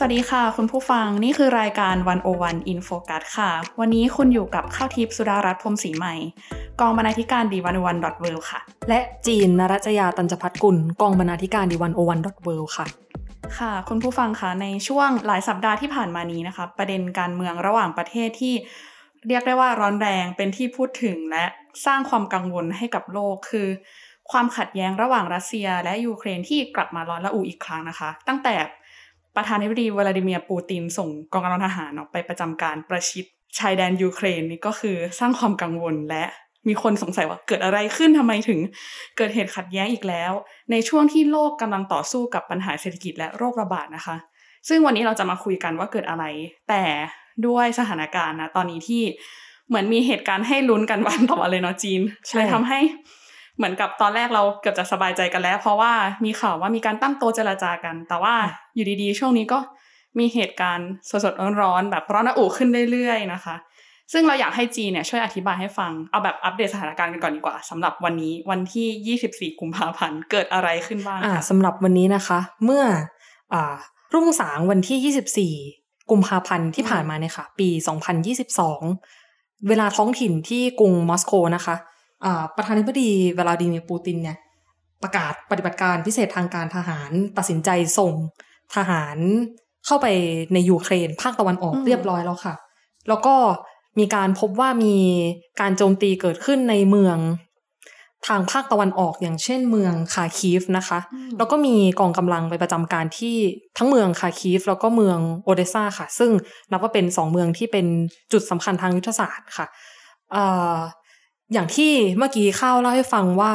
สวัสดีค่ะ คุณผู้ฟังนี่คือรายการ One-O-One In Focus ค่ะ วันนี้คุณอยู่กับข้าวทิพย์สุดารัตน์พรมศรีใหม่ กองบรรณาธิการ The One-O-One dot world ค่ะ และจีนนรัชยาตัญจพัฒกุลกองบรรณาธิการ The One-O-One dot world ค่ะ ค่ะ คุณผู้ฟังคะในช่วงหลายสัปดาห์ที่ผ่านมานี้นะคะ ประเด็นการเมืองระหว่างประเทศที่ เรียกได้ว่าร้อนแรงเป็นที่พูดถึงและสร้างความกังวลให้กับโลกคือความขัดแย้งระหว่างรัสเซียและยูเครนที่กลับมาร้อนระอุอีกครั้งนะคะ ตั้งแต่ ประธานาธิบดีวลาดิเมียร์ปูตินส่งกองกำลังทหารออกไปประจำการประชิดชายแดนยูเครนนี่ก็คือสร้างความกังวลและมีคนสงสัยว่าเกิดอะไรขึ้นทำไมถึง เกิดเหตุขัดแย้งอีกแล้ว ในช่วงที่โลกกำลังต่อสู้กับปัญหาเศรษฐกิจและโรคระบาดนะคะ ซึ่งวันนี้เราจะมาคุยกันว่าเกิดอะไร แต่ด้วยสถานการณ์นะตอนนี้ที่เหมือนมีเหตุการณ์ให้ลุ้นกันวันต่อวันเลยเนาะจีนใช่เลยทำให้ เหมือนกับตอนแรกเราเกือบจะสบายใจกันแล้ว เพราะว่ามีข่าวว่ามีการตั้งโต๊ะเจรจากัน แต่ว่าอยู่ดีๆ ช่วงนี้ก็มีเหตุการณ์สดๆร้อนๆแบบร้อนระอุขึ้นเรื่อยๆนะคะ ซึ่งเราอยากให้จีนเนี่ยช่วยอธิบายให้ฟังเอาแบบอัปเดตสถานการณ์กันก่อนดีกว่าสำหรับวันนี้วันที่ 24 กุมภาพันธ์เกิดอะไรขึ้นบ้างอ่าคะสำหรับวันนี้นะคะ เมื่ออ่ารุ่งสางวันที่ 24 กุมภาพันธ์ที่ผ่านมาเนี่ยค่ะ ปี 2022 เวลาท้องถิ่นที่กรุงมอสโกนะคะอ่า ประธานาธิบดีวลาดิเมียร์ปูตินเนี่ยประกาศปฏิบัติการพิเศษทางการทหารตัดสินใจส่งทหารเข้าไปในยูเครนภาคตะวันออกเรียบร้อยแล้วค่ะ แล้วก็มีการพบว่ามีการโจมตีเกิดขึ้นในเมืองทางภาคตะวันออกอย่างเช่นเมืองคาคีฟนะคะอืมแล้วก็มีกองกำลังไปประจำการที่ทั้งเมืองคาคีฟแล้วก็เมืองโอเดซาค่ะ ซึ่งนับว่าเป็นสองเมืองที่เป็นจุดสำคัญทางยุทธศาสตร์ค่ะเอ่ออย่างที่เมื่อกี้ข้าวเล่าให้ฟังว่า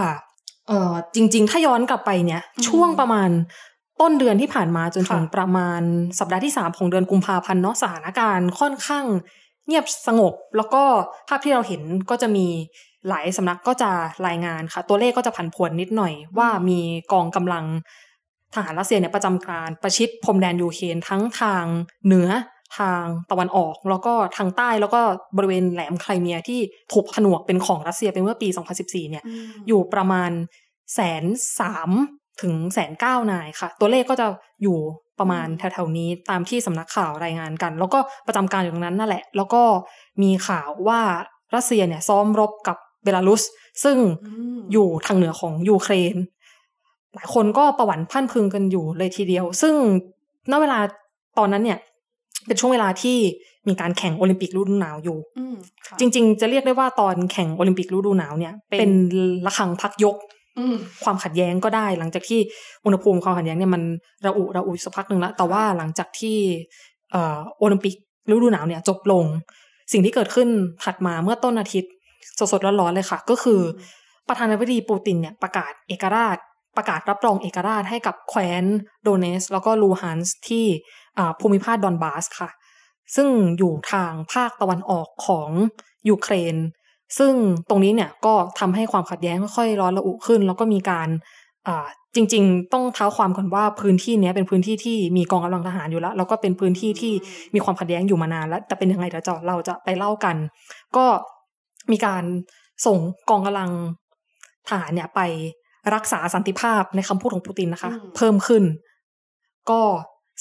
เอ่อจริง ๆ ถ้าย้อนกลับไปเนี่ยอืมช่วงประมาณต้นเดือนที่ผ่านมาจนถึงค่ะประมาณสัปดาห์ที่สามของเดือนกุมภาพันธ์เนาะสถานการณ์ค่อนข้างเงียบสงบ แล้วก็ภาพที่เราเห็นก็จะมีหลายสำนักก็จะรายงานค่ะ ตัวเลขก็จะผันผวนนิดหน่อยว่ามีกองกำลังทหารรัสเซียเนี่ยประจำการประชิดพรมแดนยูเครนทั้งทางเหนือ ทางตะวันออก แล้วก็ทางใต้แล้วก็บริเวณแหลมไครเมียที่ถูกผนวกเป็นของรัสเซียไปเมื่อปี 2014 เนี่ยอืมอยู่ประมาณแสนสามถึงแสนเก้านายค่ะ ตัวเลขก็จะอยู่ประมาณแถวๆนี้ตามที่สำนักข่าวรายงานกัน แล้วก็ประจำการอยู่ตรงนั้นนั่นแหละ แล้วก็มีข่าวว่ารัสเซียเนี่ยซ้อมรบกับเบลารุส ซึ่งมอยู่ทางเหนือของยูเครน หลายคนก็ประหวั่นพรันพรึงกันอยู่เลยทีเดียว ซึ่งณเวลาตอนนั้นเนี่ย เป็นช่วงเวลาที่มีการแข่งโอลิมปิกฤดูหนาวอยู่อืมค่ะจริง ๆ จะเรียกได้ว่าตอนแข่งโอลิมปิกฤดูหนาวเนี่ย เป็นเป็นระฆังพักยกอืมความขัดแย้งก็ได้ หลังจากที่อุณหภูมิความขัดแย้งเนี่ยมันระอุระอุสักพักหนึ่งแล้วแต่ว่าหลังจากที่เอ่อโอลิมปิกฤดูหนาวเนี่ย จบลง สิ่งที่เกิดขึ้นถัดมาเมื่อต้นอาทิตย์สดๆร้อนๆเลยค่ะ ก็คือ ประธานาธิบดีปูตินเนี่ยประกาศเอกราชประกาศรับรองเอกราชให้กับแคว้นโดเนส แล้วก็ลูฮันส์ที่อ่า ภูมิภาคดอนบาสค่ะ ซึ่งอยู่ทางภาคตะวันออกของยูเครน ซึ่งตรงนี้เนี่ยก็ทำให้ความขัดแย้งค่อยๆร้อนระอุขึ้น แล้วก็มีการอ่าจริง ๆ ต้องเท้าความก่อนว่าพื้นที่เนี้ยเป็นพื้นที่ที่มีกองกำลังทหารอยู่แล้ว แล้วก็เป็นพื้นที่ที่มีความขัดแย้งอยู่มานานแล้วแต่เป็นยังไงเดี๋ยวจะเราจะไปเล่ากัน ก็มีการส่งกองกำลังทหารเนี่ยไปรักษาสันติภาพในคำพูดของปูตินนะคะอืมเพิ่มขึ้น ก็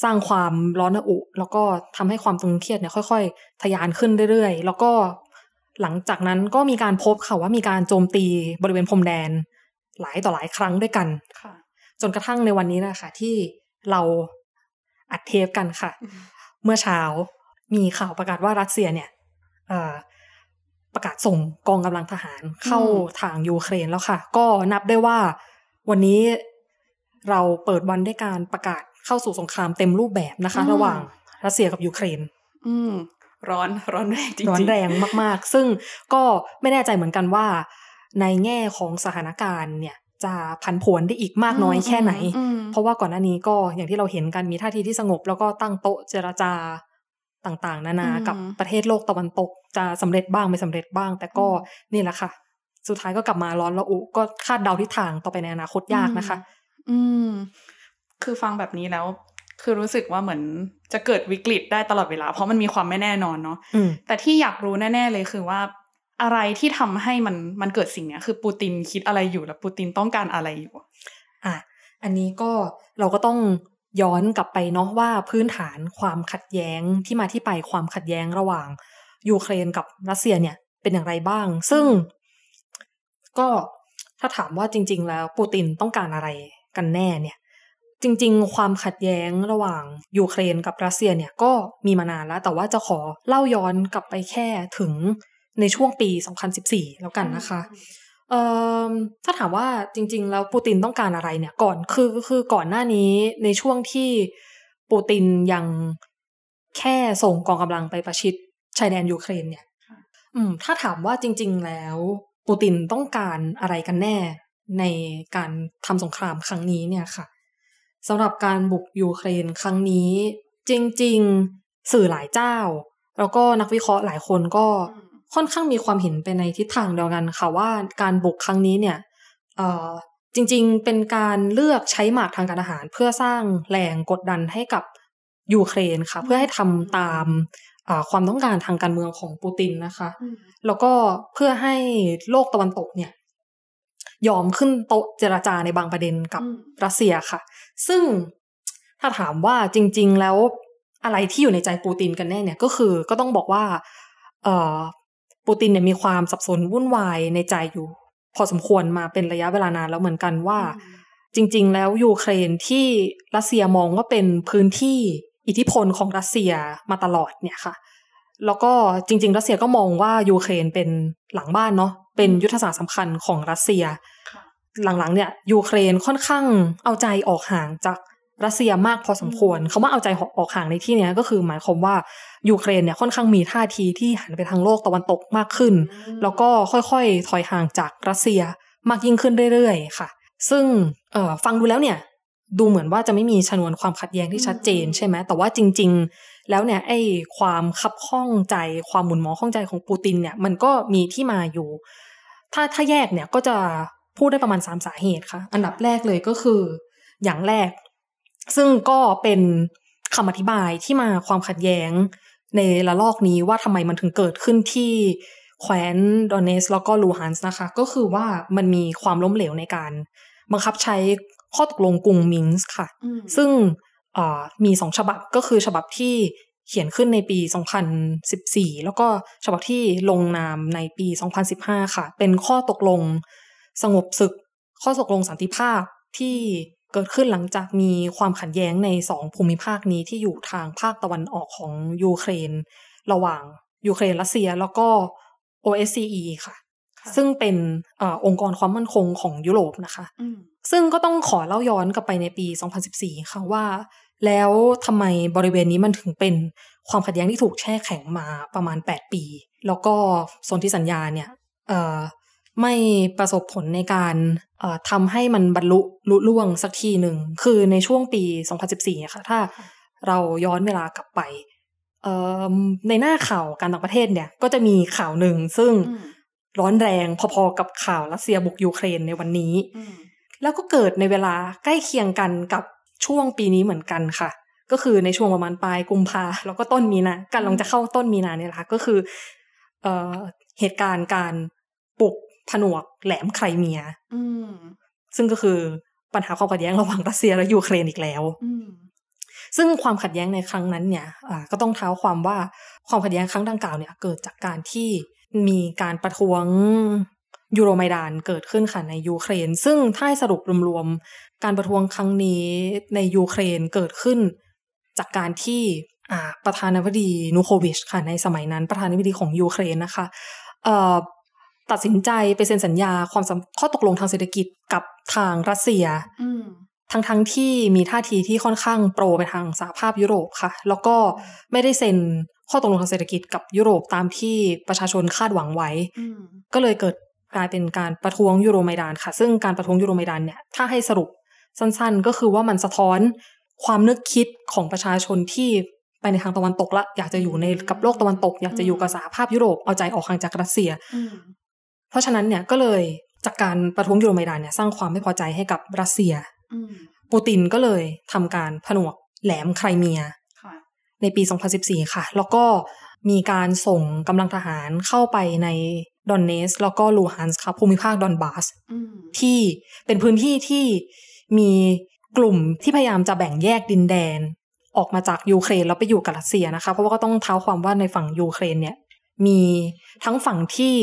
สร้างความร้อนระอุ แล้วก็ทำให้ความตึงเครียดเนี่ยค่อย ๆทะยานขึ้นเรื่อยๆ แล้วก็หลังจากนั้นก็มีการพบค่ะว่ามีการโจมตีบริเวณพรมแดน หลายต่อหลายครั้งด้วยกันค่ะ จนกระทั่งในวันนี้นะคะที่เราอัดเทปกันค่ะอืมเมื่อเช้ามีข่าวประกาศว่ารัสเซียเนี่ยเอ่อประกาศส่งกองกำลังทหารเข้าทางยูเครนแล้วค่ะ ก็นับได้ว่าวันนี้เราเปิดวันด้วยการประกาศ เข้าสู่สงครามเต็มรูปแบบนะคะ ระหว่างรัสเซียกับยูเครน อืมร้อนร้อนแรงจริงๆร้อนแรงมากๆ ซึ่งก็ไม่แน่ใจเหมือนกันว่า ในแง่ของสถานการณ์เนี่ยจะผันผวนได้อีกมากน้อยแค่ไหนอืมเพราะว่าก่อนหน้านี้ก็อย่างที่เราเห็นกันมีท่าทีที่สงบ แล้วก็ตั้งโต๊ะเจรจาต่างๆ นานาอืมกับประเทศโลกตะวันตก จะสำเร็จบ้างไม่สำเร็จบ้าง แต่ก็นี่แหละค่ะ สุดท้ายก็กลับมาร้อนระอุก็คาดเดาทิศทางต่อไปในอนาคตยากนะคะ อืม คือฟังแบบนี้แล้ว คือรู้สึกว่าเหมือนจะเกิดวิกฤตได้ตลอดเวลา เพราะมันมีความไม่แน่นอนเนาะอืมแต่ที่อยากรู้แน่ ๆ เลยคือว่าอะไรที่ทำให้มันมันเกิดสิ่งเนี้ย คือปูตินคิดอะไรอยู่แล้วปูตินต้องการอะไรอยู่อะอันนี้ก็เราก็ต้องย้อนกลับไปเนาะว่าพื้นฐานความขัดแย้งที่มาที่ไปความขัดแย้งระหว่างยูเครนกับรัสเซียเนี่ยเป็นอย่างไรบ้าง ซึ่ง ก็ถ้าถามว่าจริง ๆ แล้วปูตินต้องการอะไรกันแน่เนี่ย จริง ๆ ความขัดแย้งระหว่างยูเครนกับรัสเซียเนี่ยก็มีมานานแล้ว แต่ว่าจะขอเล่าย้อนกลับไปแค่ถึงในช่วงปี 2014 แล้วกันนะคะเอ่อถ้าถามว่าจริง ๆ แล้วปูตินต้องการอะไรเนี่ยก่อนคือคือก่อนหน้านี้ในช่วงที่ปูตินยังแค่ส่งกองกำลังไปประชิดชายแดนยูเครนเนี่ยค่ะอืมถ้าถามว่าจริง ๆ แล้วปูตินต้องการอะไรกันแน่ในการทำสงครามครั้งนี้เนี่ยค่ะ สำหรับการบุกยูเครนครั้งนี้ จริง ๆ สื่อหลายเจ้า แล้วก็นักวิเคราะห์หลายคนก็ค่อนข้างมีความเห็นไปในทิศทางเดียวกันค่ะว่าการบุกครั้งนี้เนี่ยเอ่อจริง ๆ เป็นการเลือกใช้หมากทางการทหาร เพื่อสร้างแรงกดดันให้กับยูเครนค่ะ เพื่อให้ทำตามอ่าความต้องการทางการเมืองของปูตินนะคะ แล้วก็เพื่อให้โลกตะวันตกเนี่ย ยอมขึ้นโต๊ะเจรจาในบางประเด็นกับอืมรัสเซียค่ะ ซึ่งถ้าถามว่าจริง ๆ แล้วอะไรที่อยู่ในใจปูตินกันแน่เนี่ยก็คือก็ต้องบอกว่าเอ่อปูตินเนี่ยมีความสับสนวุ่นวายในใจอยู่ พอสมควรมาเป็นระยะเวลานานแล้วเหมือนกันว่า จริง ๆ แล้วยูเครนที่รัสเซียมองว่าเป็นพื้นที่อิทธิพลของรัสเซียมาตลอดเนี่ยค่ะ แล้วก็จริง ๆ รัสเซียก็มองว่ายูเครนเป็นหลังบ้านเนาะ เป็นยุทธศาสตร์สำคัญของรัสเซียค่ะหลังๆเนี่ยยูเครนค่อนข้างเอาใจออกห่างจากรัสเซียมากพอสมควรคำว่าเอาใจออกห่างในที่เนี้ยก็คือหมายความว่ายูเครนเนี่ยค่อนข้างมีท่าทีที่หันไปทางโลกตะวันตกมากขึ้น แล้วก็ค่อยๆ ถอยห่างจากรัสเซียมากยิ่งขึ้นเรื่อยๆ ค่ะ ซึ่งเอ่อฟังดูแล้วเนี่ย ดูเหมือนว่าจะไม่มีชนวนความขัดแย้งที่ชัดเจนใช่ไหมแต่ว่าจริงๆ แล้วเนี่ยไอ้ความคับข้องใจความหมุนหมองข้องใจของปูตินเนี่ยมันก็มีที่มาอยู่ ถ้าถ้าแยกเนี่ยก็จะพูดได้ประมาณสามสาเหตุค่ะ อันดับแรกเลยก็คือ อย่างแรก ซึ่งก็เป็นคำอธิบายที่มาความขัดแย้ง ในระลอกนี้ว่าทำไมมันถึงเกิดขึ้นที่แคว้นดอนเนสแล้วก็ลูฮันส์นะคะ ก็คือว่ามันมีความล้มเหลวในการ บังคับใช้ข้อตกลงกรุงมินส์ค่ะอืมซึ่งเอ่อ มีสองฉบับก็คือฉบับที่เขียนขึ้นในปี 2014 แล้วก็ฉบับที่ลงนามในปี 2015 ค่ะ เป็นข้อตกลงสงบศึก ข้อตกลงสันติภาพที่เกิดขึ้นหลังจากมีความขัดแย้งในสองภูมิภาคนี้ที่อยู่ทางภาคตะวันออกของยูเครน ระหว่างยูเครนรัสเซียแล้วก็ OSCE ค่ะค่ะ ซึ่งเป็นเออองค์กรความมั่นคงของยุโรปนะคะอืมซึ่งก็ต้องขอเล่าย้อนกลับไปในปี 2014 ค่ะว่า แล้วทำไมบริเวณนี้มันถึงเป็นความขัดแย้งที่ถูกแช่แข็งมาประมาณ 8 ปี แล้วก็สนธิสัญญาเนี่ยเอ่อไม่ประสบผลในการเอ่อทำให้มันบรรลุลุล่วงสักทีหนึ่ง คือในช่วงปี 2014อะค่ะ ถ้าเราย้อนเวลากลับไปเอ่อในหน้าข่าวการต่างประเทศเนี่ย ก็จะมีข่าวหนึ่งซึ่งอืม ร้อนแรงพอๆกับข่าวรัสเซียบุกยูเครนในวันนี้อืมแล้วก็เกิดในเวลาใกล้เคียงกันกับช่วงปีนี้เหมือนกันค่ะ ก็คือในช่วงประมาณปลายกุมภาแล้วก็ต้นมีนาการลงจะเข้าต้นมีนาเนี่ยแหละค่ะก็คือเอ่อเหตุการณ์การปลุกผนวกแหลมไครเมียอืมซึ่งก็คือปัญหาความขัดแย้งระหว่างรัสเซียและยูเครนอีกแล้วอืมซึ่งความขัดแย้งในครั้งนั้นเนี่ยอ่าก็ต้องเท้าความว่าความขัดแย้งครั้งดังกล่าวเนี่ย เกิดจากการที่ มีการประท้วงยูโรไมดานเกิดขึ้นค่ะในยูเครน ซึ่งถ้าให้สรุปรวมๆ การประท้วงครั้งนี้ในยูเครนเกิดขึ้น จากการที่อ่าประธานาธิบดียานูโควิชค่ะในสมัยนั้นประธานาธิบดีของยูเครนนะคะเอ่อตัดสินใจไปเซ็นสัญญาความสัมข้อตกลงทางเศรษฐกิจกับทางรัสเซียอืมทั้งทั้งๆที่มีท่าทีที่ค่อนข้าง pro ไปทางสหภาพยุโรปค่ะ แล้วก็ไม่ได้เซ็น ข้อตกลงทางเศรษฐกิจกับยุโรปตามที่ประชาชนคาดหวังไว้อืมก็เลยเกิดกลายเป็นการประท้วงยูโรไมดานค่ะ ซึ่งการประท้วงยูโรไมดานเนี่ยถ้าให้สรุปสั้นๆ ก็คือว่ามันสะท้อนความนึกคิดของประชาชนที่ไปในทางตะวันตกละ อยากจะอยู่ในกับโลกตะวันตก อยากจะอยู่กับสหภาพยุโรปเอาใจออกห่างจากรัสเซียอืมเพราะฉะนั้นเนี่ยก็เลยจากการประท้วงยูโรไมดานเนี่ยสร้างความไม่พอใจให้กับรัสเซียอืมปูตินก็เลยทำการผนวกแหลมไครเมียค่ะ ในปี 2014 ค่ะ แล้วก็มีการส่งกำลังทหารเข้าไปในดอนเนส แล้วก็ลูฮันส์ค่ะภูมิภาคดอนบาสอืมที่เป็นพื้นที่ที่มีกลุ่มที่พยายามจะแบ่งแยกดินแดน ออกมาจากยูเครนแล้วไปอยู่กับรัสเซียนะคะ เพราะว่าก็ต้องเท้าความว่าในฝั่งยูเครนเนี่ย มีทั้งฝั่งที่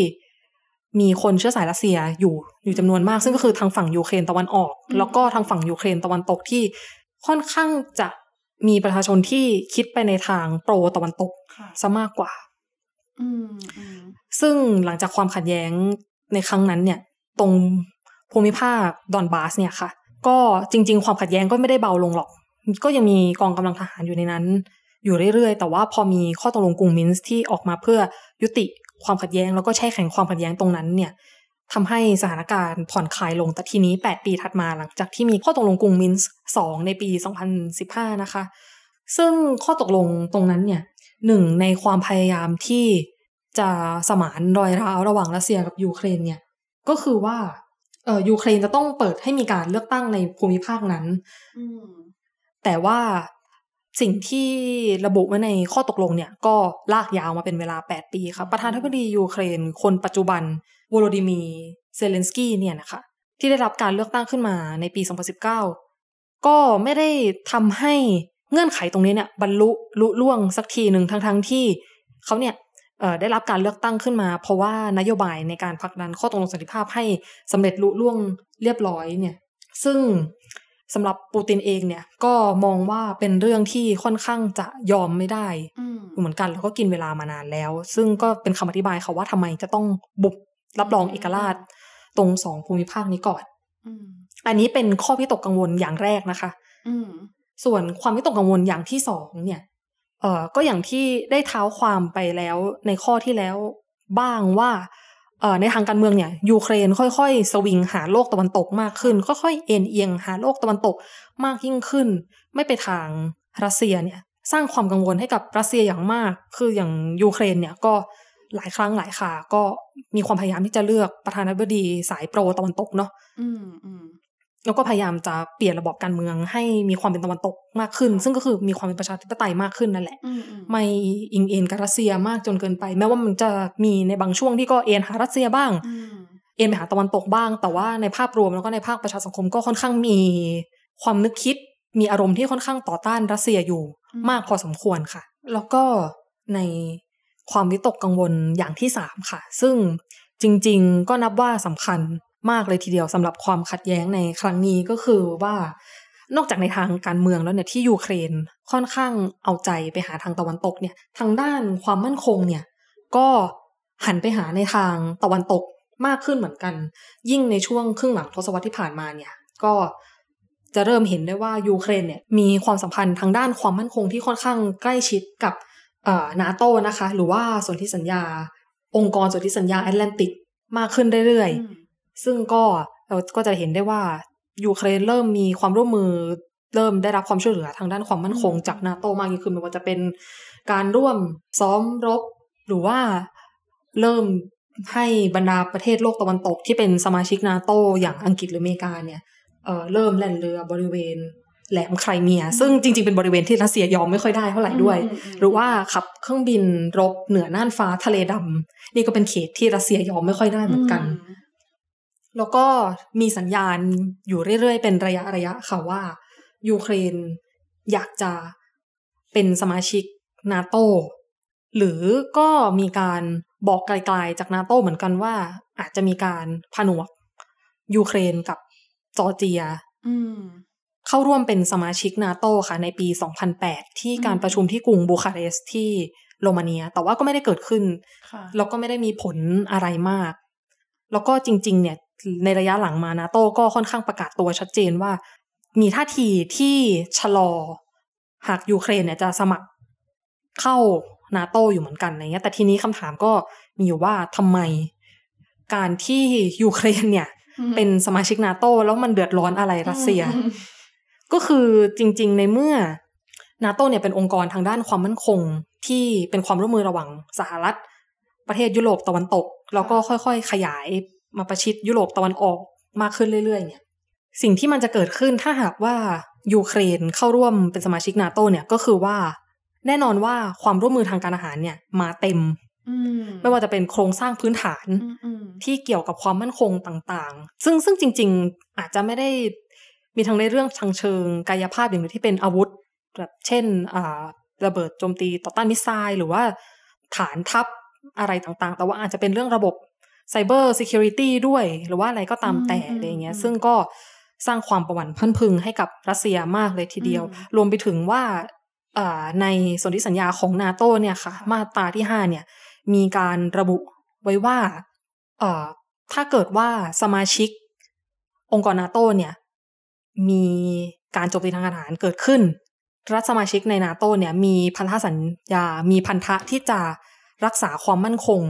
มีคนเชื้อสายรัสเซียอยู่อยู่จำนวนมาก ซึ่งก็คือทางฝั่งยูเครนตะวันออก แล้วก็ทางฝั่งยูเครนตะวันตกที่ค่อนข้างจะ มีประชาชนที่คิดไปในทาง pro ตะวันตกค่ะซะมากกว่าอืมอืมซึ่งหลังจากความขัดแย้งในครั้งนั้นเนี่ย ตรงภูมิภาคดอนบาสเนี่ยค่ะ ก็จริง ๆ ความขัดแย้งก็ไม่ได้เบาลงหรอก ก็ยังมีกองกำลังทหารอยู่ในนั้น อยู่เรื่อยๆ แต่ว่าพอมีข้อตกลงกรุงมินสก์ที่ออกมาเพื่อยุติความขัดแย้งแล้วก็แช่แข็งความขัดแย้งตรงนั้นเนี่ย ทำให้สถานการณ์ผ่อนคลายลง แต่ทีนี้ 8 ปีถัดมาหลังจากที่มีข้อตกลงกรุงมินส์สองในปี 2015 นะคะ ซึ่งข้อตกลงตรงนั้นเนี่ยหนึ่งในความพยายามที่จะสมานรอยร้าวระหว่างรัสเซียกับยูเครนเนี่ยก็คือว่าเออยูเครนจะต้องเปิดให้มีการเลือกตั้งในภูมิภาคนั้นอืมแต่ว่าสิ่งที่ระบุไว้ในข้อตกลงเนี่ย ก็ลากยาวมาเป็นเวลา 8 ปีครับประธานาธิบดียูเครนคนปัจจุบันโวโลดีมีร์เซเลนสกี้เนี่ยนะคะ ที่ได้รับการเลือกตั้งขึ้นมาในปี 2019 ก็ไม่ได้ทำให้เงื่อนไขตรงนี้เนี่ยบรรลุลุล่วงสักทีหนึ่งทั้งๆที่เขาเนี่ยเอ่อได้รับการเลือกตั้งขึ้นมา เพราะว่านโยบายในการผลักดันข้อตกลงสันติภาพให้สำเร็จลุล่วงเรียบร้อยเนี่ย ซึ่งสำหรับปูตินเองเนี่ย ก็มองว่าเป็นเรื่องที่ค่อนข้างจะยอมไม่ได้อืมอยู่เหมือนกันแล้วก็กินเวลามานานแล้ว ซึ่งก็เป็นคำอธิบายค่ะว่าทำไมจะต้องบุก รับรองเอกราชตรงสองภูมิภาคนี้ก่อนอืมอันนี้เป็นข้อพิตกกังวลอย่างแรกนะคะอืมส่วนความวิตกกังวลอย่างที่สองเนี่ยเอ่อก็อย่างที่ได้เท้าความไปแล้วในข้อที่แล้วบ้างว่าเอ่อในทางการเมืองเนี่ยยูเครนค่อยๆ สวิงหาโลกตะวันตกมากขึ้น ค่อยๆเอนเอียงหาโลกตะวันตกมากยิ่งขึ้น ไม่ไปทางรัสเซียเนี่ย สร้างความกังวลให้กับรัสเซียอย่างมาก คืออย่างยูเครนเนี่ยก็ หลายครั้งหลายคราก็มีความพยายามที่จะเลือกประธานาธิบดีสาย pro ตะวันตกเนาะอืมอืมแล้วก็พยายามจะเปลี่ยนระบบการเมืองให้มีความเป็นตะวันตกมากขึ้น ซึ่งก็คือมีความเป็นประชาธิปไตยมากขึ้นนั่นแหละอืมอืมไม่อิงเอ็นกับรัสเซียมากจนเกินไป แม้ว่ามันจะมีในบางช่วงที่ก็เอ็นหารัสเซียบ้างอืมเอ็นไปหาตะวันตกบ้าง แต่ว่าในภาพรวมแล้วก็ในภาคประชาสังคมก็ค่อนข้างมีความนึกคิด มีอารมณ์ที่ค่อนข้างต่อต้านรัสเซียอยู่มากพอสมควรค่ะ แล้วก็ใน ความวิตกกังวลอย่างที่สามค่ะ ซึ่งจริง ๆ ก็นับว่าสำคัญมากเลยทีเดียวสำหรับความขัดแย้งในครั้งนี้ก็คือว่านอกจากในทางการเมืองแล้วเนี่ยที่ยูเครนค่อนข้างเอาใจไปหาทางตะวันตกเนี่ย ทางด้านความมั่นคงเนี่ย ก็หันไปหาในทางตะวันตกมากขึ้นเหมือนกัน ยิ่งในช่วงครึ่งหลังทศวรรษที่ผ่านมาเนี่ย ก็จะเริ่มเห็นได้ว่ายูเครนเนี่ยมีความสัมพันธ์ทางด้านความมั่นคงที่ค่อนข้างใกล้ชิดกับ นาโตนะคะ หรือว่าสนธิสัญญา องค์กรสนธิสัญญาแอตแลนติกมากขึ้นเรื่อยๆอืมซึ่งก็เราก็จะเห็นได้ว่ายูเครนเริ่มมีความร่วมมือเริ่มได้รับความช่วยเหลือทางด้านความมั่นคงอืมจากนาโตมากยิ่งขึ้นไม่ว่าจะเป็นการร่วมซ้อมรบ หรือว่าเริ่มให้บรรดาประเทศโลกตะวันตกที่เป็นสมาชิกนาโตอย่างอังกฤษหรืออเมริกาเนี่ยเอ่อเริ่มแล่นเรือบริเวณ แหลมไครเมีย ซึ่งจริง ๆ เป็นบริเวณที่รัสเซียยอมไม่ค่อยได้เท่าไหร่ด้วยอืมอืมหรือว่าขับเครื่องบินรบเหนือน่านฟ้าทะเลดำนี่ก็เป็นเขตที่รัสเซียยอมไม่ค่อยได้เหมือนกัน แล้วก็มีสัญญาณอยู่เรื่อย ๆ เป็นระยะระยะค่ะว่า ยูเครนอยากจะเป็นสมาชิกนาโตหรือก็มีการบอกกลายๆจากนาโตเหมือนกันว่า อาจจะมีการผนวกยูเครนกับจอร์เจียอืม เข้าร่วมเป็นสมาชิกนาโตค่ะ ในปี 2008 ที่การประชุมที่กรุงบูคาเรสต์ที่โรมาเนีย แต่ว่าก็ไม่ได้เกิดขึ้นค่ะแล้วก็ไม่ได้มีผลอะไรมาก แล้วก็จริง ๆ เนี่ย ในระยะหลังมานาโต้ก็ค่อนข้างประกาศตัวชัดเจนว่า มีท่าทีที่ชะลอ หากยูเครนเนี่ยจะสมัครเข้านาโตอยู่เหมือนกันอะไรเงี้ย แต่ทีนี้คำถามก็มีอยู่ว่าทำไม การที่ยูเครนเนี่ยอืมเป็นสมาชิกนาโตแล้วมันเดือดร้อนอะไรรัสเซียอืม ก็คือจริง ๆ ในเมื่อนาโตเนี่ยเป็นองค์กรทางด้านความมั่นคงที่เป็นความร่วมมือระหว่างสหรัฐ ประเทศยุโรปตะวันตก แล้วก็ค่อยๆ ขยายมาประชิดยุโรปตะวันออกมากขึ้นเรื่อยๆ เนี่ย สิ่งที่มันจะเกิดขึ้นถ้าหากว่ายูเครนเข้าร่วมเป็นสมาชิกนาโตเนี่ยก็คือว่า แน่นอนว่าความร่วมมือทางการอาหารเนี่ยมาเต็มอืมไม่ว่าจะเป็นโครงสร้างพื้นฐานอืมอืมที่เกี่ยวกับความมั่นคงต่างๆ ซึ่งซึ่งจริง ๆ อาจจะไม่ได้ มีทั้งในเรื่องทางเชิงกายภาพอย่างเดียวที่เป็นอาวุธแบบเช่นอ่าระเบิดโจมตีต่อต้าน missile หรือว่าฐานทัพอะไรต่างๆ แต่ว่าอาจจะเป็นเรื่องระบบ cybersecurity ด้วย หรือว่าอะไรก็ตามแต่อะไรอย่างเงี้ย ซึ่งก็สร้างความประหวั่นพรั่นพรึงให้กับรัสเซียมากเลยทีเดียว รวมไปถึงว่าอ่าในสนธิสัญญาของนาโตเนี่ยค่ะ มาตราที่ห้าเนี่ย มีการระบุไว้ว่าเอ่อถ้าเกิดว่าสมาชิกองค์กรนาโตเนี่ย มีการโจมตีทางการทหารเกิดขึ้น รัฐสมาชิกในนาโตเนี่ย มีพันธสัญญา มีพันธะที่จะรักษาความมั่นคง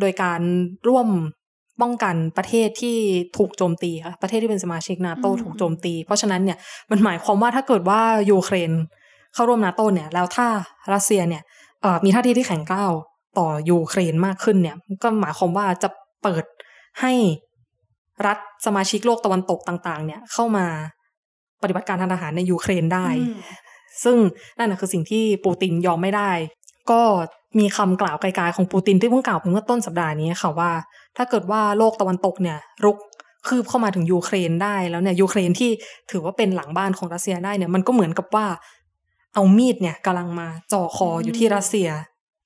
โดยการร่วมป้องกันประเทศที่ถูกโจมตีค่ะประเทศที่เป็นสมาชิกนาโตถูกโจมตี เพราะฉะนั้นเนี่ยมันหมายความว่าถ้าเกิดว่ายูเครนเข้าร่วมนาโตเนี่ย แล้วถ้ารัสเซียเนี่ยเอ่อมีท่าทีที่แข็งกร้าวต่อยูเครนมากขึ้นเนี่ย ก็หมายความว่าจะเปิดให้ รัฐสมาชิกโลกตะวันตกต่าง ๆ เนี่ยเข้ามาปฏิบัติการทางทหารในยูเครนได้อืมซึ่งนั่นนะคือสิ่งที่ปูตินยอมไม่ได้ ก็มีคำกล่าวกลายๆของปูตินที่เพิ่งกล่าวไปเมื่อต้นสัปดาห์นี้ค่ะว่า ถ้าเกิดว่าโลกตะวันตกเนี่ยรุกคืบเข้ามาถึงยูเครนได้แล้วเนี่ยยูเครนที่ถือว่าเป็นหลังบ้านของรัสเซียได้เนี่ยมันก็เหมือนกับว่าเอามีดเนี่ยกำลังมาจ่อคออยู่ที่รัสเซีย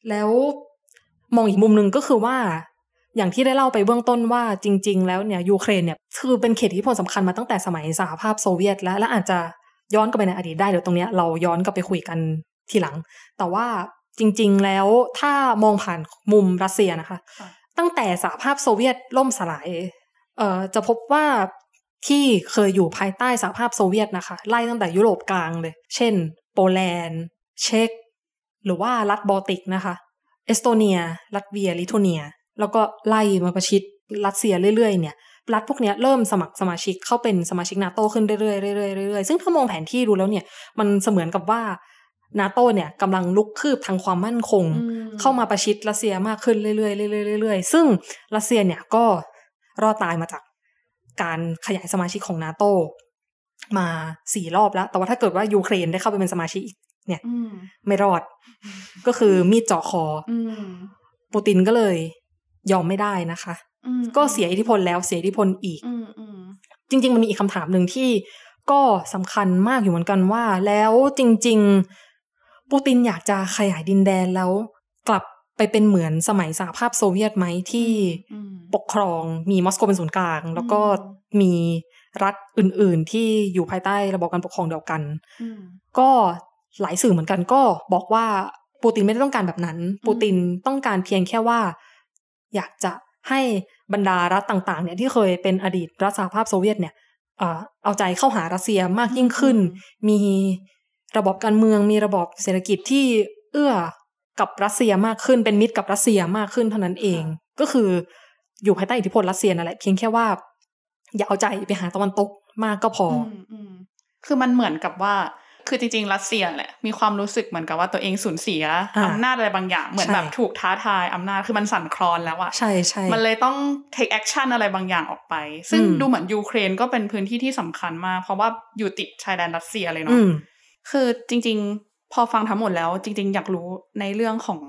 แล้วมองอีกมุมหนึ่งก็คือว่า อย่างที่ได้เล่าไปเบื้องต้นว่าจริง ๆ แล้วเนี่ยยูเครนเนี่ยคือเป็นเขตทธิพลสำคัญมาตั้งแต่สมัยสหภาพโซเวียต แล้วและอาจจะย้อนกลับไปในอดีตได้เดี๋ยวตรงเนี้ยเราย้อนกลับไปคุยกันทีหลัง แต่ว่าจริง ๆ แล้วถ้ามองผ่านมุมรัสเซียนะคะค่ะตั้งแต่สหภาพโซเวียตล่มสลายเอ่อจะพบว่าที่เคยอยู่ภายใต้สหภาพโซเวียตนะคะ ไล่ตั้งแต่ยุโรปกลางเลย เช่น โปแลนด์ เช็กหรือว่ารัฐบอลติกนะคะ เอสโตเนีย ลัตเวีย ลิทัวเนีย แล้วก็ไล่มาประชิดรัสเซียเรื่อยๆเนี่ยรัฐพวกเนี้ยเริ่มสมัครสมาชิกเข้าเป็นสมาชิกนาโตขึ้นเรื่อยๆเรื่อยๆเรื่อยๆซึ่งถ้ามองแผนที่ดูแล้วเนี่ย มันเสมือนกับว่านาโตเนี่ยกำลังรุกคืบทางความมั่นคงอืมเข้ามาประชิดรัสเซียมากขึ้นเรื่อยๆเรื่อยๆเรื่อยๆซึ่งรัสเซียเนี่ยก็รอดตายมาจากการขยายสมาชิกของนาโตมาสี่รอบแล้ว แต่ว่าถ้าเกิดว่ายูเครนได้เข้าไปเป็นสมาชิกอีกเนี่ยอืมไม่รอด ก็คือมีดเจาะคอออืมปูตินก็เลย ยอมไม่ได้นะคะอืมก็เสียอิทธิพลแล้วเสียอิทธิพลอีกอืมอืมจริง ๆ มันมีอีกคำถามหนึ่งที่ก็สำคัญมากอยู่เหมือนกันว่า แล้วจริง ๆ ปูตินอยากจะขยายดินแดนแล้วกลับไปเป็นเหมือนสมัยสหภาพโซเวียตไหมที่อืมปกครองมีมอสโกเป็นศูนย์กลาง แล้วก็อืมมีรัฐอื่น ๆ ที่อยู่ภายใต้ระบบการปกครองเดียวกันอืมก็หลายสื่อเหมือนกันก็บอกว่าปูตินไม่ได้ต้องการแบบนั้น ปูตินต้องการเพียงแค่ว่า อยากจะให้บรรดารัฐต่างๆเนี่ยที่เคยเป็นอดีตรัฐสหภาพโซเวียตเนี่ยเอ่อเอาใจเข้าหารัสเซียมากยิ่งขึ้น มีระบบการเมืองมีระบบเศรษฐกิจที่เอื้อกับรัสเซียมากขึ้นเป็นมิตรกับรัสเซียมากขึ้นเท่านั้นเอง ก็คืออยู่ภายใต้อิทธิพลรัสเซียนั่นแหละเพียงแค่ว่า อย่าเอาใจไปหาตะวันตกมากก็พออืมอืมคือมันเหมือนกับว่า คือจริงๆ รัสเซียแหละมีความรู้สึกเหมือนกับว่าตัวเองสูญเสียอ่าอำนาจอะไรบางอย่างเหมือนใช่แบบถูกท้าทายอำนาจคือมันสั่นคลอนแล้วอะใช่ใช่มันเลยต้อง take action อะไรบางอย่างออกไป ซึ่งอืมดูเหมือนยูเครนก็เป็นพื้นที่ที่สำคัญมาก เพราะว่าอยู่ติดชายแดนรัสเซียเลยอืเนาะมคือจริง ๆ พอฟังทั้งหมดแล้ว จริง ๆ อยากรู้ในเรื่องของ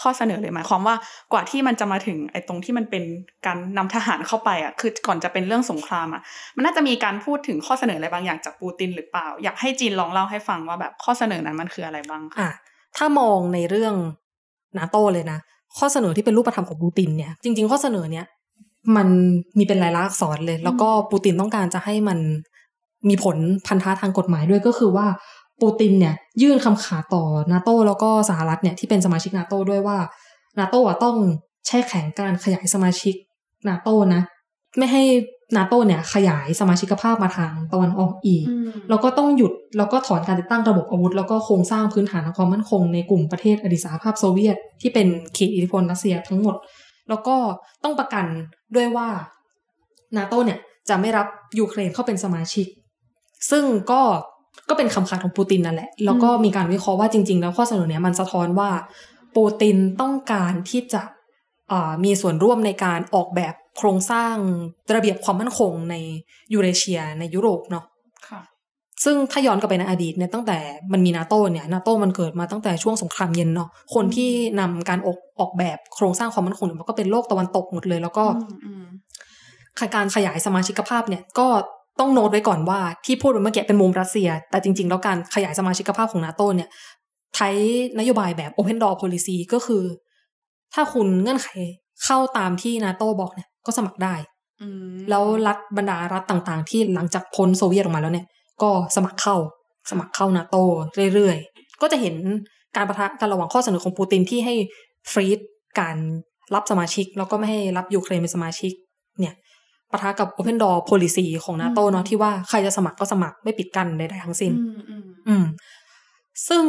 ข้อเสนอเลยหมายความว่ากว่าที่มันจะมาถึงไอ้ตรงที่มันเป็นการนำทหารเข้าไปอะคือก่อนจะเป็นเรื่องสงครามอะมันน่าจะมีการพูดถึงข้อเสนออะไรบางอย่างจากปูตินหรือเปล่า อยากให้จีนลองเล่าให้ฟังว่าแบบข้อเสนอนั้นมันคืออะไรบ้างคะอะถ้ามองในเรื่องนาโตเลยนะ ข้อเสนอที่เป็นรูปธรรมของปูตินเนี่ยจริง ๆ ข้อเสนอเนี่ยมันมีเป็นลายลักษณ์อักษรเลย แล้วก็ปูตินต้องการจะให้มันมีผลพันธะทางกฎหมายด้วยก็คือว่า ปูตินเนี่ยยื่นคำขาดต่อนาโตแล้วก็สหรัฐเนี่ยที่เป็นสมาชิกนาโตด้วยว่านาโตอะต้องแช่แข็งการขยายสมาชิกนาโตนะ ไม่ให้นาโตเนี่ยขยายสมาชิกภาพมาทางตะวันออกอีกอืมแล้วก็ต้องหยุดแล้วก็ถอนการติดตั้งระบบอาวุธ แล้วก็โครงสร้างพื้นฐานทางความมั่นคงในกลุ่มประเทศอดีตสหภาพโซเวียต ที่เป็นเขตอิทธิพลรัสเซียทั้งหมด แล้วก็ต้องประกันด้วยว่านาโตเนี่ยจะไม่รับยูเครนเข้าเป็นสมาชิก ซึ่งก็ ก็เป็นคำขาดของปูตินนั่นแหละ แล้วก็อืมมีการวิเคราะห์ว่าจริง ๆ แล้วข้อเสนอเนี้ยมันสะท้อนว่าปูตินต้องการที่จะอ่ามีส่วนร่วมในการออกแบบโครงสร้างระเบียบความมั่นคงในยูเรเชียในยุโรปเนาะค่ะซึ่งถ้าย้อนกลับไปในอดีตเนี่ยตั้งแต่มันมีนาโตเนี่ยนาโตมันเกิดมาตั้งแต่ช่วงสงครามเย็นเนาะคนที่นำการออกออกแบบโครงสร้างความมั่นคงเนี่ยมันก็เป็นโลกตะวันตกหมดเลย แล้วก็อืมอืมการขยายสมาชิกภาพเนี่ยก็ ต้องโน้ตไว้ก่อนว่าที่พูดไปเมื่อกี้เป็นมุมรัสเซีย แต่จริง ๆ แล้วการขยายสมาชิกภาพของนาโตเนี่ยใช้นโยบายแบบ Open Door Policy ก็คือ ถ้าคุณเงื่อนไขเข้าตามที่นาโตบอกเนี่ยก็สมัครได้อืมแล้วรัฐบรรดารัฐต่างๆ ที่หลังจากพ้นโซเวียตออกมาแล้วเนี่ย ก็สมัครเข้า สมัครเข้านาโตเรื่อยๆ ก็จะเห็นการประทะกันระหว่างข้อเสนอของปูตินที่ให้ฟรีดการรับสมาชิก แล้วก็ไม่ให้รับยูเครนเป็นสมาชิก เนี่ย ปะทะกับ Open Door Policy ของนาโตเนาะที่ว่าใครจะสมัครก็สมัครไม่ปิดกั้นใดๆทั้งสิ้นอืมอืมอืม ซึ่ง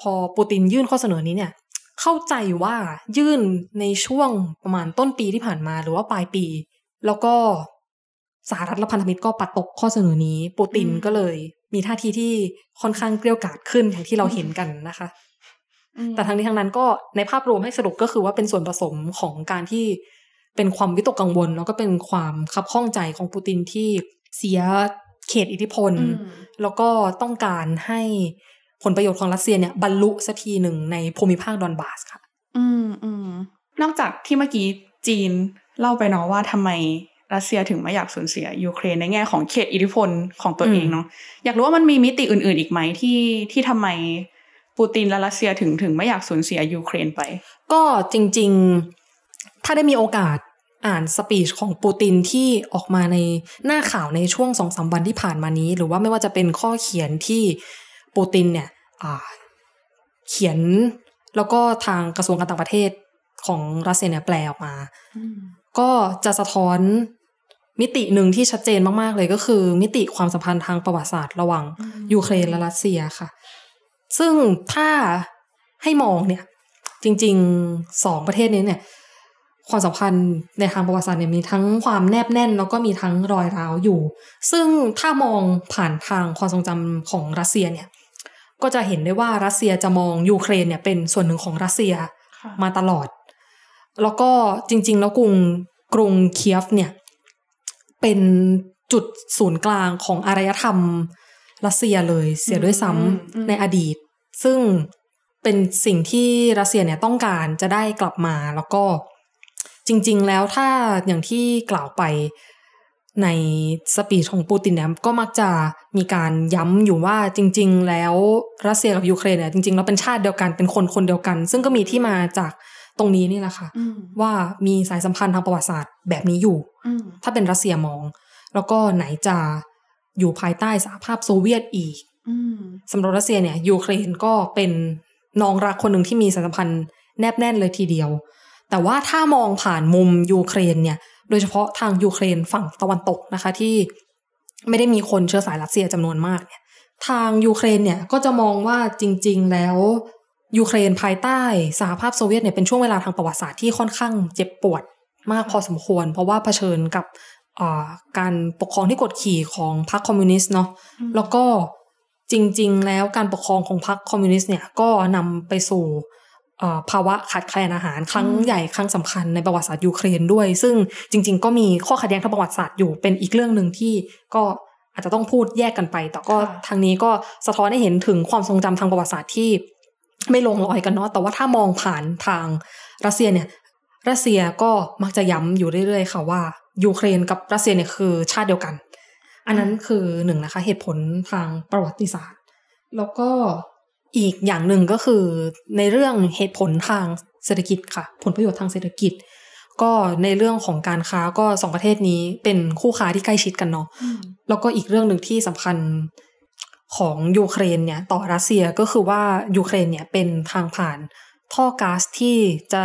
พอปูตินยื่นข้อเสนอนี้เนี่ย เข้าใจว่ายื่นในช่วงประมาณต้นปีที่ผ่านมาหรือว่าปลายปี แล้วก็สหรัฐและพันธมิตรก็ปัดตกข้อเสนอนี้ปูตินก็เลย มีท่าทีที่ค่อนข้างเกลี้ยวกล่อมขึ้นอย่างที่เราเห็นกันนะคะอืมแต่ทั้งนี้ทั้งนั้นก็ในภาพรวมให้สรุปก็คือว่าเป็นส่วนผสมของการที่ เป็นความวิตกกังวลแล้วก็เป็นความคับข้องใจของปูตินที่เสียเขตอิทธิพลอืมแล้วก็ต้องการให้ผลประโยชน์ของรัสเซียเนี่ยบรรลุสักทีหนึ่งในภูมิภาคดอนบาสค่ะ อืมอืมนอกจากที่เมื่อกี้จีนเล่าไปเนาะว่าทำไมรัสเซียถึงไม่อยากสูญเสียยูเครนในแง่ของเขตอิทธิพลของตัวอืมเองเนาะอยากรู้ว่ามันมีมิติอื่น ๆ อีกไหมที่ที่ทำไมปูตินและรัสเซียถึงถึงไม่อยากสูญเสียยูเครนไป ก็จริง ๆ ถ้าได้มีโอกาส อ่านสปีชของปูตินที่ออกมาในหน้าข่าวในช่วงสองสามวันที่ผ่านมานี้ หรือว่าไม่ว่าจะเป็นข้อเขียนที่ปูตินเนี่ยอ่าเขียนแล้วก็ทางกระทรวงการต่างประเทศของรัสเซียเนี่ยแปลออกมา ก็จะสะท้อนมิติหนึ่งที่ชัดเจนมาก ๆ เลยก็คือ มิติความสัมพันธ์ทางประวัติศาสตร์ระหว่างอืมยูเครนและรัสเซียค่ะ ซึ่งถ้าให้มองเนี่ย จริงๆสองประเทศนี้เนี่ย ความสัมพันธ์ในทางประวัติศาสตร์เนี่ยมีทั้งความแนบแน่น แล้วก็มีทั้งรอยร้าวอยู่ ซึ่งถ้ามองผ่านทางความทรงจำของรัสเซียเนี่ย ก็จะเห็นได้ว่ารัสเซียจะมองยูเครนเนี่ยเป็นส่วนหนึ่งของรัสเซียค่ะมาตลอด แล้วก็จริง ๆ แล้วกรุงกรุงเคียฟเนี่ยเป็นจุดศูนย์กลางของอารยธรรมรัสเซียเลยเสียด้วยซ้ำในอดีต ซึ่งเป็นสิ่งที่รัสเซียเนี่ยต้องการจะได้กลับมาแล้วก็ จริง ๆ แล้วถ้าอย่างที่กล่าวไปในสปีชของปูตินเนี่ยก็มักจะมีการย้ำอยู่ว่าจริง ๆ แล้วรัสเซียกับยูเครนเนี่ยจริง ๆ แล้วเป็นชาติเดียวกันเป็นคนคนเดียวกัน ซึ่งก็มีที่มาจากตรงนี้นี่แหละค่ะอืมว่ามีสายสัมพันธ์ทางประวัติศาสตร์แบบนี้อยู่อืมถ้าเป็นรัสเซียมอง แล้วก็ไหนจะอยู่ภายใต้สหภาพโซเวียตอีกอืมสำหรับรัสเซียเนี่ยยูเครนก็เป็นน้องรักคนหนึ่งที่มีสายสัมพันธ์แนบแน่นเลยทีเดียว แต่ว่าถ้ามองผ่านมุมยูเครนเนี่ย โดยเฉพาะทางยูเครนฝั่งตะวันตกนะคะที่ไม่ได้มีคนเชื้อสายรัสเซียจำนวนมากเนี่ย ทางยูเครนเนี่ยก็จะมองว่าจริง ๆ แล้วยูเครนภายใต้สหภาพโซเวียตเนี่ยเป็นช่วงเวลาทางประวัติศาสตร์ที่ค่อนข้างเจ็บปวดมากพอสมควร เพราะว่าเผชิญกับการปกครองที่กดขี่ของพรรคคอมมิวนิสต์เนาะแล้วก็จริง ๆ แล้วการปกครองของพรรคคอมมิวนิสต์เนี่ยก็นำไปสู่ ภาวะขาดแคลนอาหารครั้งอืมใหญ่ครั้งสำคัญในประวัติศาสตร์ยูเครนด้วย ซึ่งจริง ๆ ก็มีข้อขัดแย้งทางประวัติศาสตร์อยู่เป็นอีกเรื่องหนึ่งที่ก็อาจจะต้องพูดแยกกันไป แต่ก็ทางนี้ก็สะท้อนให้เห็นถึงความทรงจำทางประวัติศาสตร์ที่ไม่ลงรอยกันเนาะแต่ว่าถ้ามองผ่านทางรัสเซียเนี่ยรัสเซียก็มักจะย้ำอยู่เรื่อยๆค่ะว่ายูเครนกับรัสเซียเนี่ยคือชาติเดียวกัน อันนั้นคือหนึ่งนะคะ เหตุผลทางประวัติศาสตร์ แล้วก็ อีกอย่างหนึ่งก็คือในเรื่องเหตุผลทางเศรษฐกิจค่ะ ผลประโยชน์ทางเศรษฐกิจ ก็ในเรื่องของการค้าก็สองประเทศนี้เป็นคู่ค้าที่ใกล้ชิดกันเนาะอืมแล้วก็อีกเรื่องหนึ่งที่สำคัญของยูเครนเนี่ยต่อรัสเซียก็คือว่ายูเครนเนี่ยเป็นทางผ่านท่อก๊าซที่จะ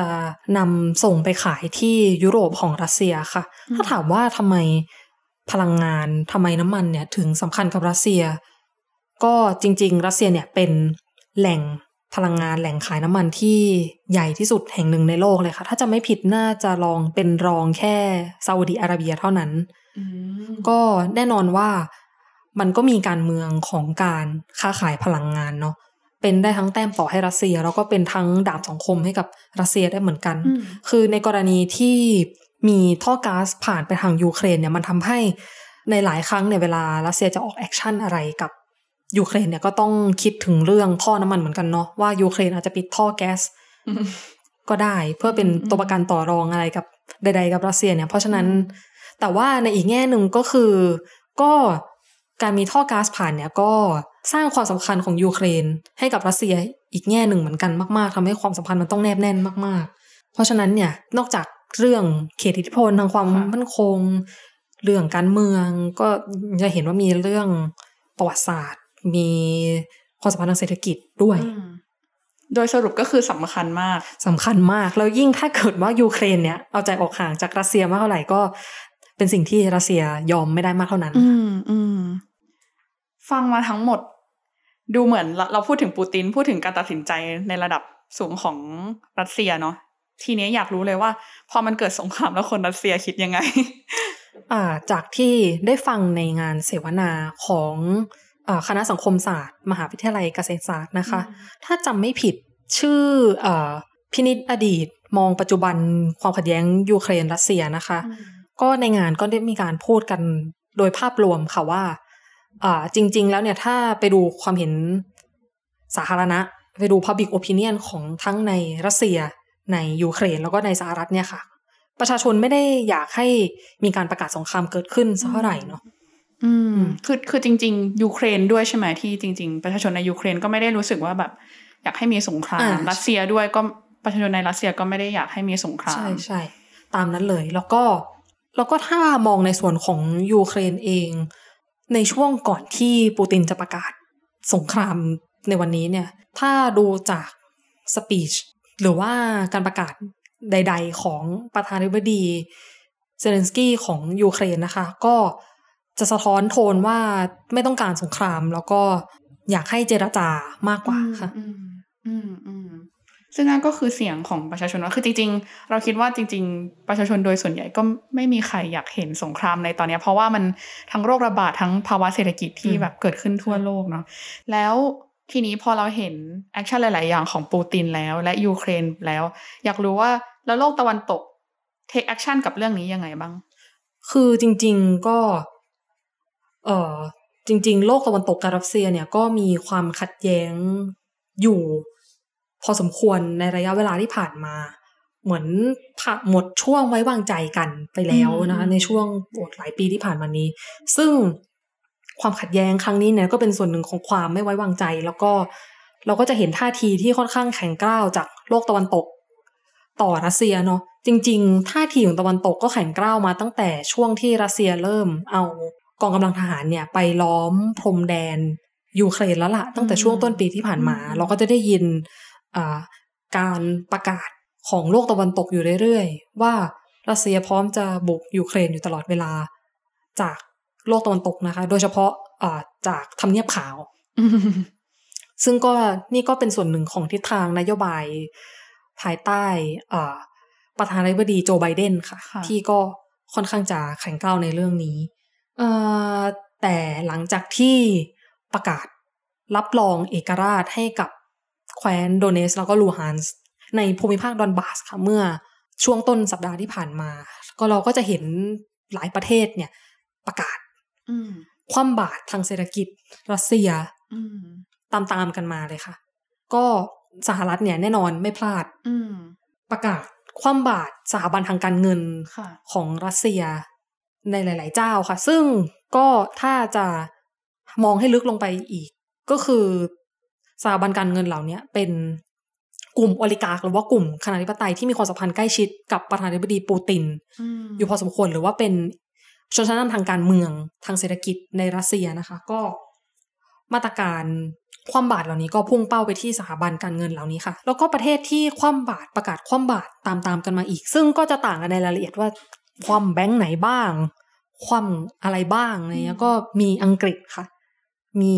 นำส่งไปขายที่ยุโรปของรัสเซียค่ะ ถ้าถามว่าทำไมพลังงานทำไมน้ำมันเนี่ยถึงสำคัญกับรัสเซีย ก็จริง ๆ รัสเซียเนี่ยเป็น แหล่งพลังงานแหล่งขายน้ำมันที่ใหญ่ที่สุดแห่งหนึ่งในโลกเลยค่ะ ถ้าจะไม่ผิดน่าจะลองเป็นรองแค่ซาอุดิอาระเบียเท่านั้นอืมก็แน่นอนว่ามันก็มีการเมืองของการค้าขายพลังงานเนาะเป็นได้ทั้งแต้มต่อให้รัสเซีย แล้วก็เป็นทั้งดาบสองคมให้กับรัสเซียได้เหมือนกันอืมคือในกรณีที่มีท่อก๊าซผ่านไปทางยูเครนเนี่ยมันทำให้ในหลายครั้งเนี่ยเวลารัสเซียจะออก action อะไรกับ ยูเครนเนี่ยก็ต้องคิดถึงเรื่องท่อน้ำมันเหมือนกันเนาะว่ายูเครนอาจจะปิดท่อแก๊สอืมก็ได้เพื่อเป็นอืมตัวประกันต่อรองอะไรกับใด ๆ กับรัสเซียเนี่ย เพราะฉะนั้น แต่ว่าในอีกแง่หนึ่งก็คือก็การมีท่อก๊าซผ่านเนี่ยก็สร้างความสำคัญของยูเครน ให้กับรัสเซียอีกแง่หนึ่งเหมือนกันมาก ๆทำให้ความสัมพันธ์มันต้องแนบแน่นมาก ๆ เพราะฉะนั้นเนี่ยนอกจากเรื่องเขตอิทธิพลทางความค่ะมั่นคง เรื่องการเมืองก็จะเห็นว่ามีเรื่องประวัติศาสตร์ มีความสัมพันธ์ทางเศรษฐกิจด้วยอืมโดยสรุปก็คือสำคัญมากสำคัญมาก แล้วยิ่งถ้าเกิดว่ายูเครนเนี่ยเอาใจออกห่างจากรัสเซียมากเท่าไหร่ก็ เป็นสิ่งที่รัสเซียยอมไม่ได้มากเท่านั้น อืมอืมฟังมาทั้งหมด ดูเหมือนเราเราพูดถึงปูตินพูดถึงการตัดสินใจในระดับสูงของรัสเซียเนาะทีนี้อยากรู้เลยว่า พอมันเกิดสงครามแล้วคนรัสเซียคิดยังไง อ่า จากที่ได้ฟังในงานเสวนาของอา คณะสังคมศาสตร์ มหาวิทยาลัยเกษตรศาสตร์นะคะ ถ้าจำไม่ผิดชื่ออาพินิจอดีต มองปัจจุบันความขัดแย้งยูเครนรัสเซียนะคะ ก็ในงานก็ได้มีการพูดกันโดยภาพรวมค่ะว่าอ่าจริง ๆ แล้วเนี่ยถ้าไปดูความเห็นสาธารณะ ไปดู Public Opinion ของทั้งในรัสเซียในยูเครนแล้วก็ในสหรัฐเนี่ยค่ะ ประชาชนไม่ได้อยากให้มีการประกาศสงครามเกิดขึ้นสักเท่าไหร่เนาะ อืมคือคือจริง ๆ ยูเครนด้วยใช่ไหมที่จริง ๆ ประชาชนในยูเครนก็ไม่ได้รู้สึกว่าแบบ อยากให้มีสงครามอ่ารัสเซียด้วยก็ประชาชนในรัสเซียก็ไม่ได้อยากให้มีสงคราม ใช่ใช่ตามนั้นเลย แล้วก็แล้วก็ถ้ามองในส่วนของยูเครนเอง ในช่วงก่อนที่ปูตินจะประกาศสงครามในวันนี้เนี่ย ถ้าดูจาก speech หรือว่าการประกาศใด ๆ ของประธานาธิบดีเซเลนสกี้ของยูเครนนะคะ ก็ จะสะท้อนโทนว่าไม่ต้องการสงคราม แล้วก็อยากให้เจรจามากกว่าค่ะอืมอืมอืมซึ่งนั่นก็คือเสียงของประชาชนว่าคือจริง ๆ เราคิดว่าจริง ๆ ประชาชนโดยส่วนใหญ่ก็ไม่มีใครอยากเห็นสงครามในตอนเนี้ยเพราะว่ามันทั้งโรคระบาดทั้งภาวะเศรษฐกิจที่อืมแบบเกิดขึ้นทั่วโลกเนาะแล้วทีนี้พอเราเห็น action หลาย ๆ อย่างของปูตินแล้ว และยูเครนแล้ว อยากรู้ว่าแล้วโลกตะวันตก take action กับเรื่องนี้ยังไงบ้าง คือจริง ๆ ก็ เออจริง ๆ โลกตะวันตกกับรัสเซียเนี่ยก็มีความขัดแย้งอยู่ พอสมควรในระยะเวลาที่ผ่านมา เหมือนผ่าหมดช่วงไว้วางใจกันไปแล้วนะคะอืมในช่วงโอ้หลายปีที่ผ่านมานี้ ซึ่งความขัดแย้งครั้งนี้เนี่ยก็เป็นส่วนหนึ่งของความไม่ไว้วางใจ แล้วก็เราก็จะเห็นท่าทีที่ค่อนข้างแข็งกร้าวจากโลกตะวันตก ต่อรัสเซียเนาะจริง ๆ ท่าทีของตะวันตกก็แข็งกร้าวมาตั้งแต่ช่วงที่รัสเซียเริ่มเอา กองกำลังทหารเนี่ยไปล้อมพรมแดนยูเครนแล้วล่ะ ตั้งแต่ช่วงต้นปีที่ผ่านมาอืมเราก็จะได้ยินอ่าการประกาศของโลกตะวันตกอยู่เรื่อยๆ ว่ารัสเซียพร้อมจะบุกยูเครนอยู่ตลอดเวลา จากโลกตะวันตกนะคะ โดยเฉพาะอ่าจากทำเนียบขาวอืมซึ่งก็นี่ก็เป็นส่วนหนึ่งของทิศทางนโยบาย ภายใต้อ่าประธานาธิบดีโจไบเดนค่ะค่ะ ที่ก็ค่อนข้างจะแข็งกร้าวในเรื่องนี้ เอ่อแต่หลังจากที่ประกาศรับรองเอกราชให้กับแคว้นโดเนสแล้วก็ลูฮานส์ในภูมิภาคดอนบาสค่ะเมื่อช่วงต้นสัปดาห์ที่ผ่านมา ก็เราก็จะเห็นหลายประเทศเนี่ย ประกาศอืมคว่ำบาตรทางเศรษฐกิจ รัสเซียอืมตามๆกันมาเลยค่ะ ก็สหรัฐเนี่ยแน่นอนไม่พลาดอืมประกาศคว่ำบาตรสถาบันทางการเงินค่ะของรัสเซีย ในหลาย ๆ เจ้าค่ะ ซึ่งก็ถ้าจะมองให้ลึกลงไปอีก ก็คือสถาบันการเงินเหล่านี้เป็นกลุ่มอลิการ์หรือว่ากลุ่มคณะธิปไตยที่มีความสัมพันธ์ใกล้ชิดกับประธานาธิบดีปูตินอืมอยู่พอสมควรหรือว่าเป็นชนชั้นนำทางการเมืองทางเศรษฐกิจในรัสเซียนะคะ ก็มาตรการคว่ำบาตรเหล่านี้ก็พุ่งเป้าไปที่สถาบันการเงินเหล่านี้ค่ะ แล้วก็ประเทศที่คว่ำบาตรประกาศคว่ำบาตรตามๆกันมาอีก ซึ่งก็จะต่างกันในรายละเอียดว่า คว่ำแบงค์ไหนบ้าง คว่ำอะไรบ้างอะไรเงี้ยก็มีอังกฤษค่ะ มี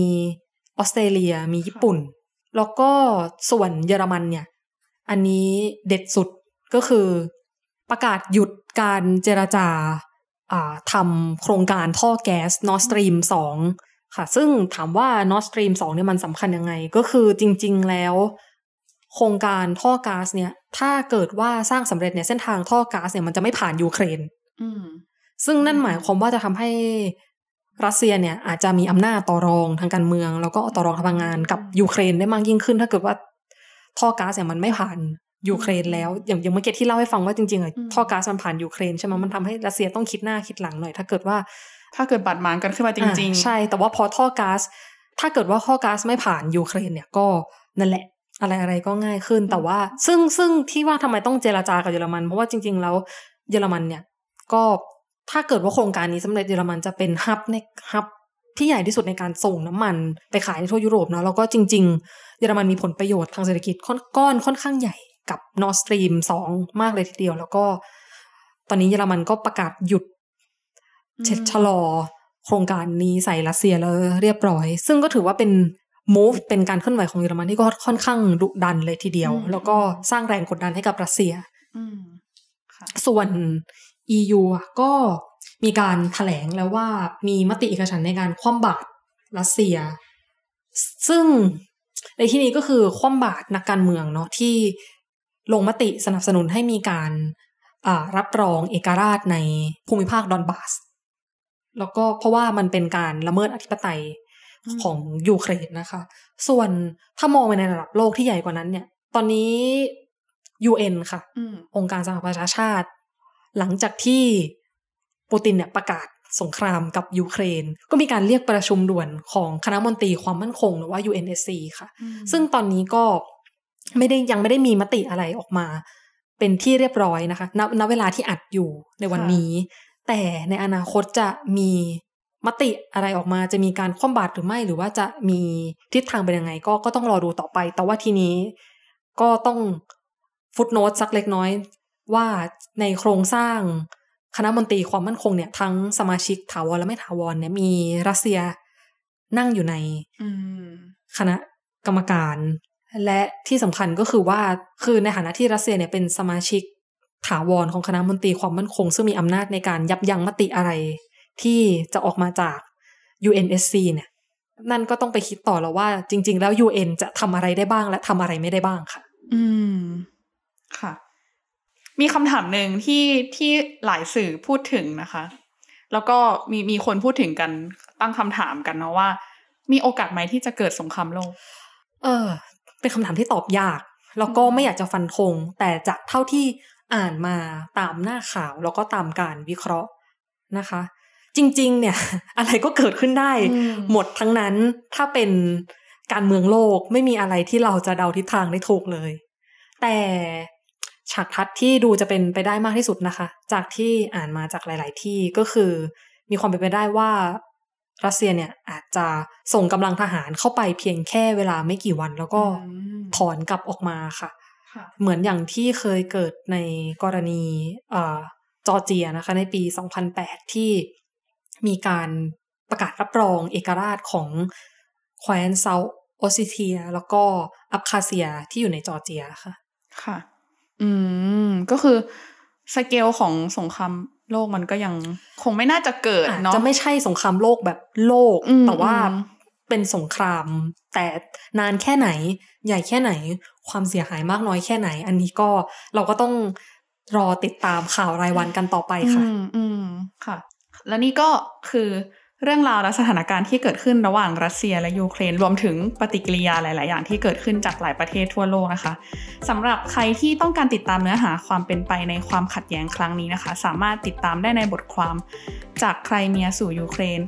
ออสเตรเลียมีญี่ปุ่น แล้วก็ส่วนเยอรมันเนี่ย อันนี้เด็ดสุดก็คือประกาศหยุดการเจรจาอ่าทำโครงการท่อแก๊ส Nord Stream 2ค่ะ ซึ่งถามว่า Nord Stream 2เนี่ยมันสำคัญยังไง ก็คือจริง ๆ แล้ว โครงการท่อก๊าซเนี่ย ถ้าเกิดว่าสร้างสำเร็จเนี่ยเส้นทางท่อก๊าซเนี่ยมันจะไม่ผ่านยูเครน อืมซึ่งนั่นหมายความว่าจะทำให้รัสเซียเนี่ยอาจจะมีอำนาจต่อรองทางการเมือง แล้วก็ต่อรองทางพลังงานกับยูเครนได้มากยิ่งขึ้น ถ้าเกิดว่าท่อก๊าซเนี่ยมันไม่ผ่านยูเครนแล้ว อย่างอย่างเมื่อกี้ที่เล่าให้ฟังว่าจริงๆอะอืมท่อก๊าซมันผ่านยูเครนใช่ไหมมันทำให้รัสเซียต้องคิดหน้าคิดหลังหน่อยถ้าเกิดว่า ถ้าเกิดบาดหมางกันขึ้นมาจริงอ่าใช่ แต่ว่าพอท่อก๊าซถ้าเกิดว่าท่อก๊าซไม่ผ่านยูเครนเนี่ยก็นั่นแหละ อะไรอะไรก็ง่ายขึ้นแต่ว่า ซึ่งซึ่งที่ว่าทำไมต้องเจราจากับเยอรมัน เพราะว่าจริง ๆ แล้วเยอรมันเนี่ย ก็ถ้าเกิดว่าโครงการนี้สำเร็จเยอรมันจะเป็นฮับในฮับที่ใหญ่ที่สุดในการส่งน้ำมันไปขายในทั่วยุโรปเนาะแล้วก็จริง ๆ เยอรมันมีผลประโยชน์ทางเศรษฐกิจค่อนก้อนค่อนข้างใหญ่กับ Nord Stream 2มากเลยทีเดียว แล้วก็ ตอนนี้เยอรมันก็ประกาศหยุดเช็ดชะลอ โครงการนี้ใส่รัสเซียแล้วเรียบร้อย ซึ่งก็ถือว่าเป็น move เป็นการเคลื่อนไหวของเยอรมันที่ก็ค่อนข้างดุดันเลยทีเดียวอืมแล้วก็สร้างแรงกดดันให้กับรัสเซียๆอืมค่ะส่วน EU อะก็มีการถแถลงแล้วว่ามีมติเอกฉันท์ในการคว่ำบาตรรัสเซีย ซึ่งในที่นี้ก็คือคว่ำบาตรนักการเมืองเนาะที่ลงมติสนับสนุนให้มีการอ่ารับรองเอกราชในภูมิภาคดอนบาส แล้วก็เพราะว่ามันเป็นการละเมิดอธิปไตยอืม ของยูเครนนะคะ ส่วนถ้ามองไปในระดับโลกที่ใหญ่กว่านั้นเนี่ย ตอนนี้ UN ค่ะอืมองค์การสหประชาชาติ หลังจากที่ปูตินเนี่ยประกาศสงครามกับยูเครน ก็มีการเรียกประชุมด่วนของคณะมนตรีความมั่นคงหรือว่า UNSC ค่ะอืมซึ่งตอนนี้ก็ไม่ได้ยังไม่ได้มีมติอะไรออกมา เป็นที่เรียบร้อยนะคะณณเวลาที่อัดอยู่ในวันนี้ แต่ในอนาคตจะมี มติอะไรออกมาจะมีการคว่ำบาตรหรือไม่หรือว่าจะมีทิศทางเป็นยังไง ก็ก็ต้องรอดูต่อไป แต่ว่าทีนี้ก็ต้องฟุตโนตสักเล็กน้อย ว่าในโครงสร้างคณะมนตรีความมั่นคงเนี่ย ทั้งสมาชิกถาวรและไม่ถาวรเนี่ยมีรัสเซียนั่งอยู่ในอืมคณะกรรมการ และที่สำคัญก็คือว่าคือในฐานะที่รัสเซียเนี่ยเป็นสมาชิกถาวรของคณะมนตรีความมั่นคง ซึ่งมีอำนาจในการยับยั้งมติอะไร ที่จะออกมาจาก UNSC เนี่ย นั่นก็ต้องไปคิดต่อแล้วว่า จริง ๆ แล้ว UN จะทำอะไรได้บ้างและทำอะไรไม่ได้บ้างค่ะ อืม ค่ะ มีคำถามหนึ่งที่ที่หลายสื่อพูดถึงนะคะ แล้วก็มีมีคนพูดถึงกันตั้งคำถามกันเนาะว่า มีโอกาสไหมที่จะเกิดสงครามโลก เออ เป็นคำถามที่ตอบยาก แล้วก็ไม่อยากจะฟันธงแต่จากเท่าที่อ่านมาตามหน้าข่าวแล้วก็ตามการวิเคราะห์นะคะ จริง ๆ เนี่ย อะไรก็เกิดขึ้นได้อืมหมดทั้งนั้นถ้าเป็นการเมืองโลกไม่มีอะไรที่เราจะเดาทิศทางได้ถูกเลย แต่ฉากทัดที่ดูจะเป็นไปได้มากที่สุดนะคะ จากที่อ่านมาจากหลาย ๆ ที่ก็คือ มีความเป็นไปได้ว่ารัสเซียเนี่ยอาจจะส่งกำลังทหารเข้าไปเพียงแค่เวลาไม่กี่วันแล้วก็อืมถอนกลับออกมาค่ะค่ะ เหมือนอย่างที่เคยเกิดในกรณีเอ่อจอร์เจียนะคะ ในปี 2008 ที่ มีการประกาศรับรองเอกราชของแคว้นเซาท์ออสเตรีย แล้วก็อับคาเซียที่อยู่ในจอร์เจียค่ะ ค่ะ อืม ก็คือสเกลของสงครามโลกมันก็ยังคงไม่น่าจะเกิดอาจเนาะจะไม่ใช่สงครามโลกแบบโลกอืมแต่ว่าอืมเป็นสงคราม แต่นานแค่ไหน ใหญ่แค่ไหน ความเสียหายมากน้อยแค่ไหน อันนี้ก็เราก็ต้องรอติดตามข่าวรายวันกันต่อไปค่ะ อืมอืมค่ะ และนี่ก็คือเรื่องราวและสถานการณ์ที่เกิดขึ้นระหว่างรัสเซียและยูเครน รวมถึงปฏิกิริยาหลาย ๆ อย่างที่เกิดขึ้นจากหลายประเทศทั่วโลกนะคะสำหรับใครที่ต้องการติดตามเนื้อหาความเป็นไปในความขัดแย้งครั้งนี้นะคะ สามารถติดตามได้ในบทความจากใครเมียสู่ยูเครน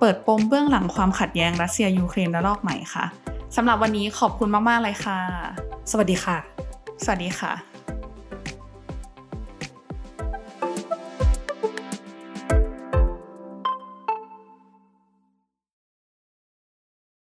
เปิดปมเบื้องหลังความขัดแย้งรัสเซียยูเครนระลอกใหม่ค่ะสำหรับวันนี้ขอบคุณมาก ๆ เลยค่ะ สวัสดีค่ะ สวัสดีค่ะ